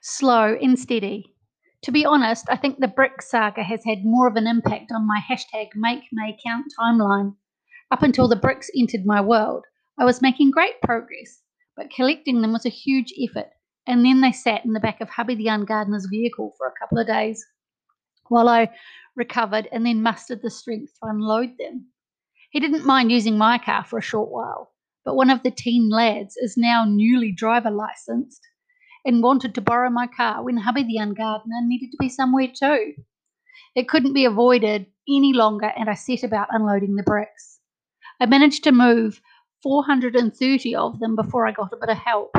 slow and steady. To be honest, I think the brick saga has had more of an impact on my hashtag make May count timeline. Up until the bricks entered my world, I was making great progress, but collecting them was a huge effort, and then they sat in the back of hubby the ungardener's vehicle for a couple of days while I recovered and then mustered the strength to unload them. He didn't mind using my car for a short while, but one of the teen lads is now newly driver licensed and wanted to borrow my car when hubby the ungardener needed to be somewhere too. It couldn't be avoided any longer, and I set about unloading the bricks. I managed to move 430 of them before I got a bit of help.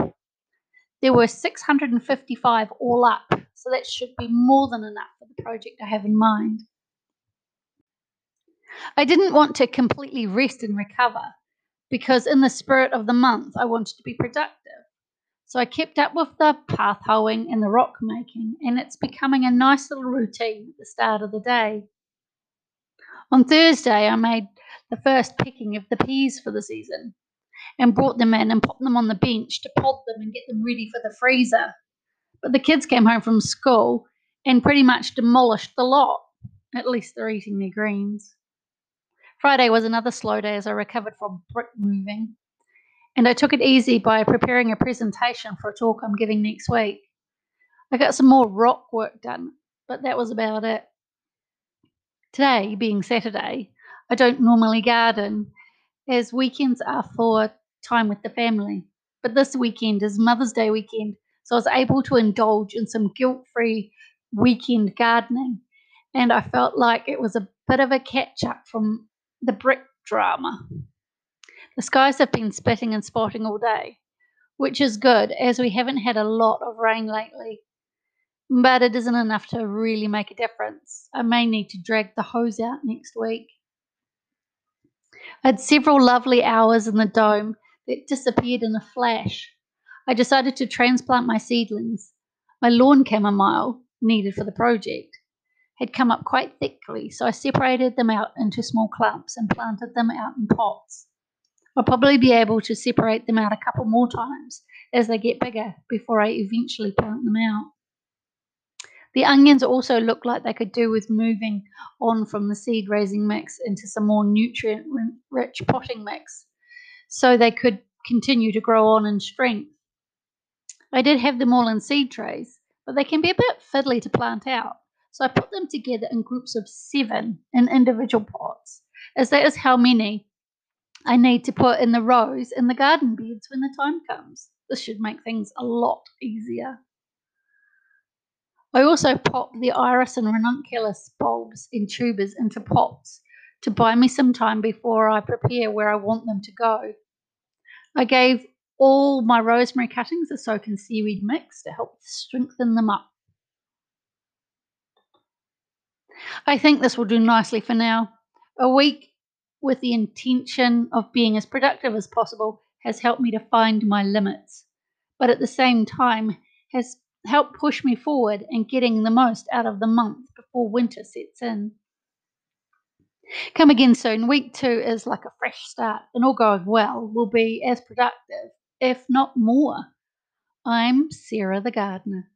There were 655 all up, so that should be more than enough for the project I have in mind. I didn't want to completely rest and recover because, in the spirit of the month, I wanted to be productive. So I kept up with the path hoeing and the rock making, and it's becoming a nice little routine at the start of the day. On Thursday, I made the first picking of the peas for the season and brought them in and put them on the bench to pod them and get them ready for the freezer. But the kids came home from school and pretty much demolished the lot. At least they're eating their greens. Friday was another slow day as I recovered from brick moving. And I took it easy by preparing a presentation for a talk I'm giving next week. I got some more rock work done, but that was about it. Today, being Saturday, I don't normally garden, as weekends are for time with the family. But this weekend is Mother's Day weekend, so I was able to indulge in some guilt free weekend gardening. And I felt like it was a bit of a catch up from the brick drama. The skies have been spitting and spotting all day, which is good as we haven't had a lot of rain lately. But it isn't enough to really make a difference. I may need to drag the hose out next week. I had several lovely hours in the dome that disappeared in a flash. I decided to transplant my seedlings. My lawn chamomile, needed for the project, had come up quite thickly, so I separated them out into small clumps and planted them out in pots. I'll probably be able to separate them out a couple more times as they get bigger before I eventually plant them out. The onions also look like they could do with moving on from the seed raising mix into some more nutrient rich potting mix so they could continue to grow on in strength. I did have them all in seed trays, but they can be a bit fiddly to plant out. So I put them together in groups of seven in individual pots, as that is how many I need to put in the rows in the garden beds when the time comes. This should make things a lot easier. I also pop the iris and ranunculus bulbs in tubers into pots to buy me some time before I prepare where I want them to go. I gave all my rosemary cuttings a soak in seaweed mix to help strengthen them up. I think this will do nicely for now. A week with the intention of being as productive as possible has helped me to find my limits, but at the same time has helped push me forward and getting the most out of the month before winter sets in. Come again soon. Week two is like a fresh start, and all going well, will be as productive, if not more. I'm Sarah the Gardener.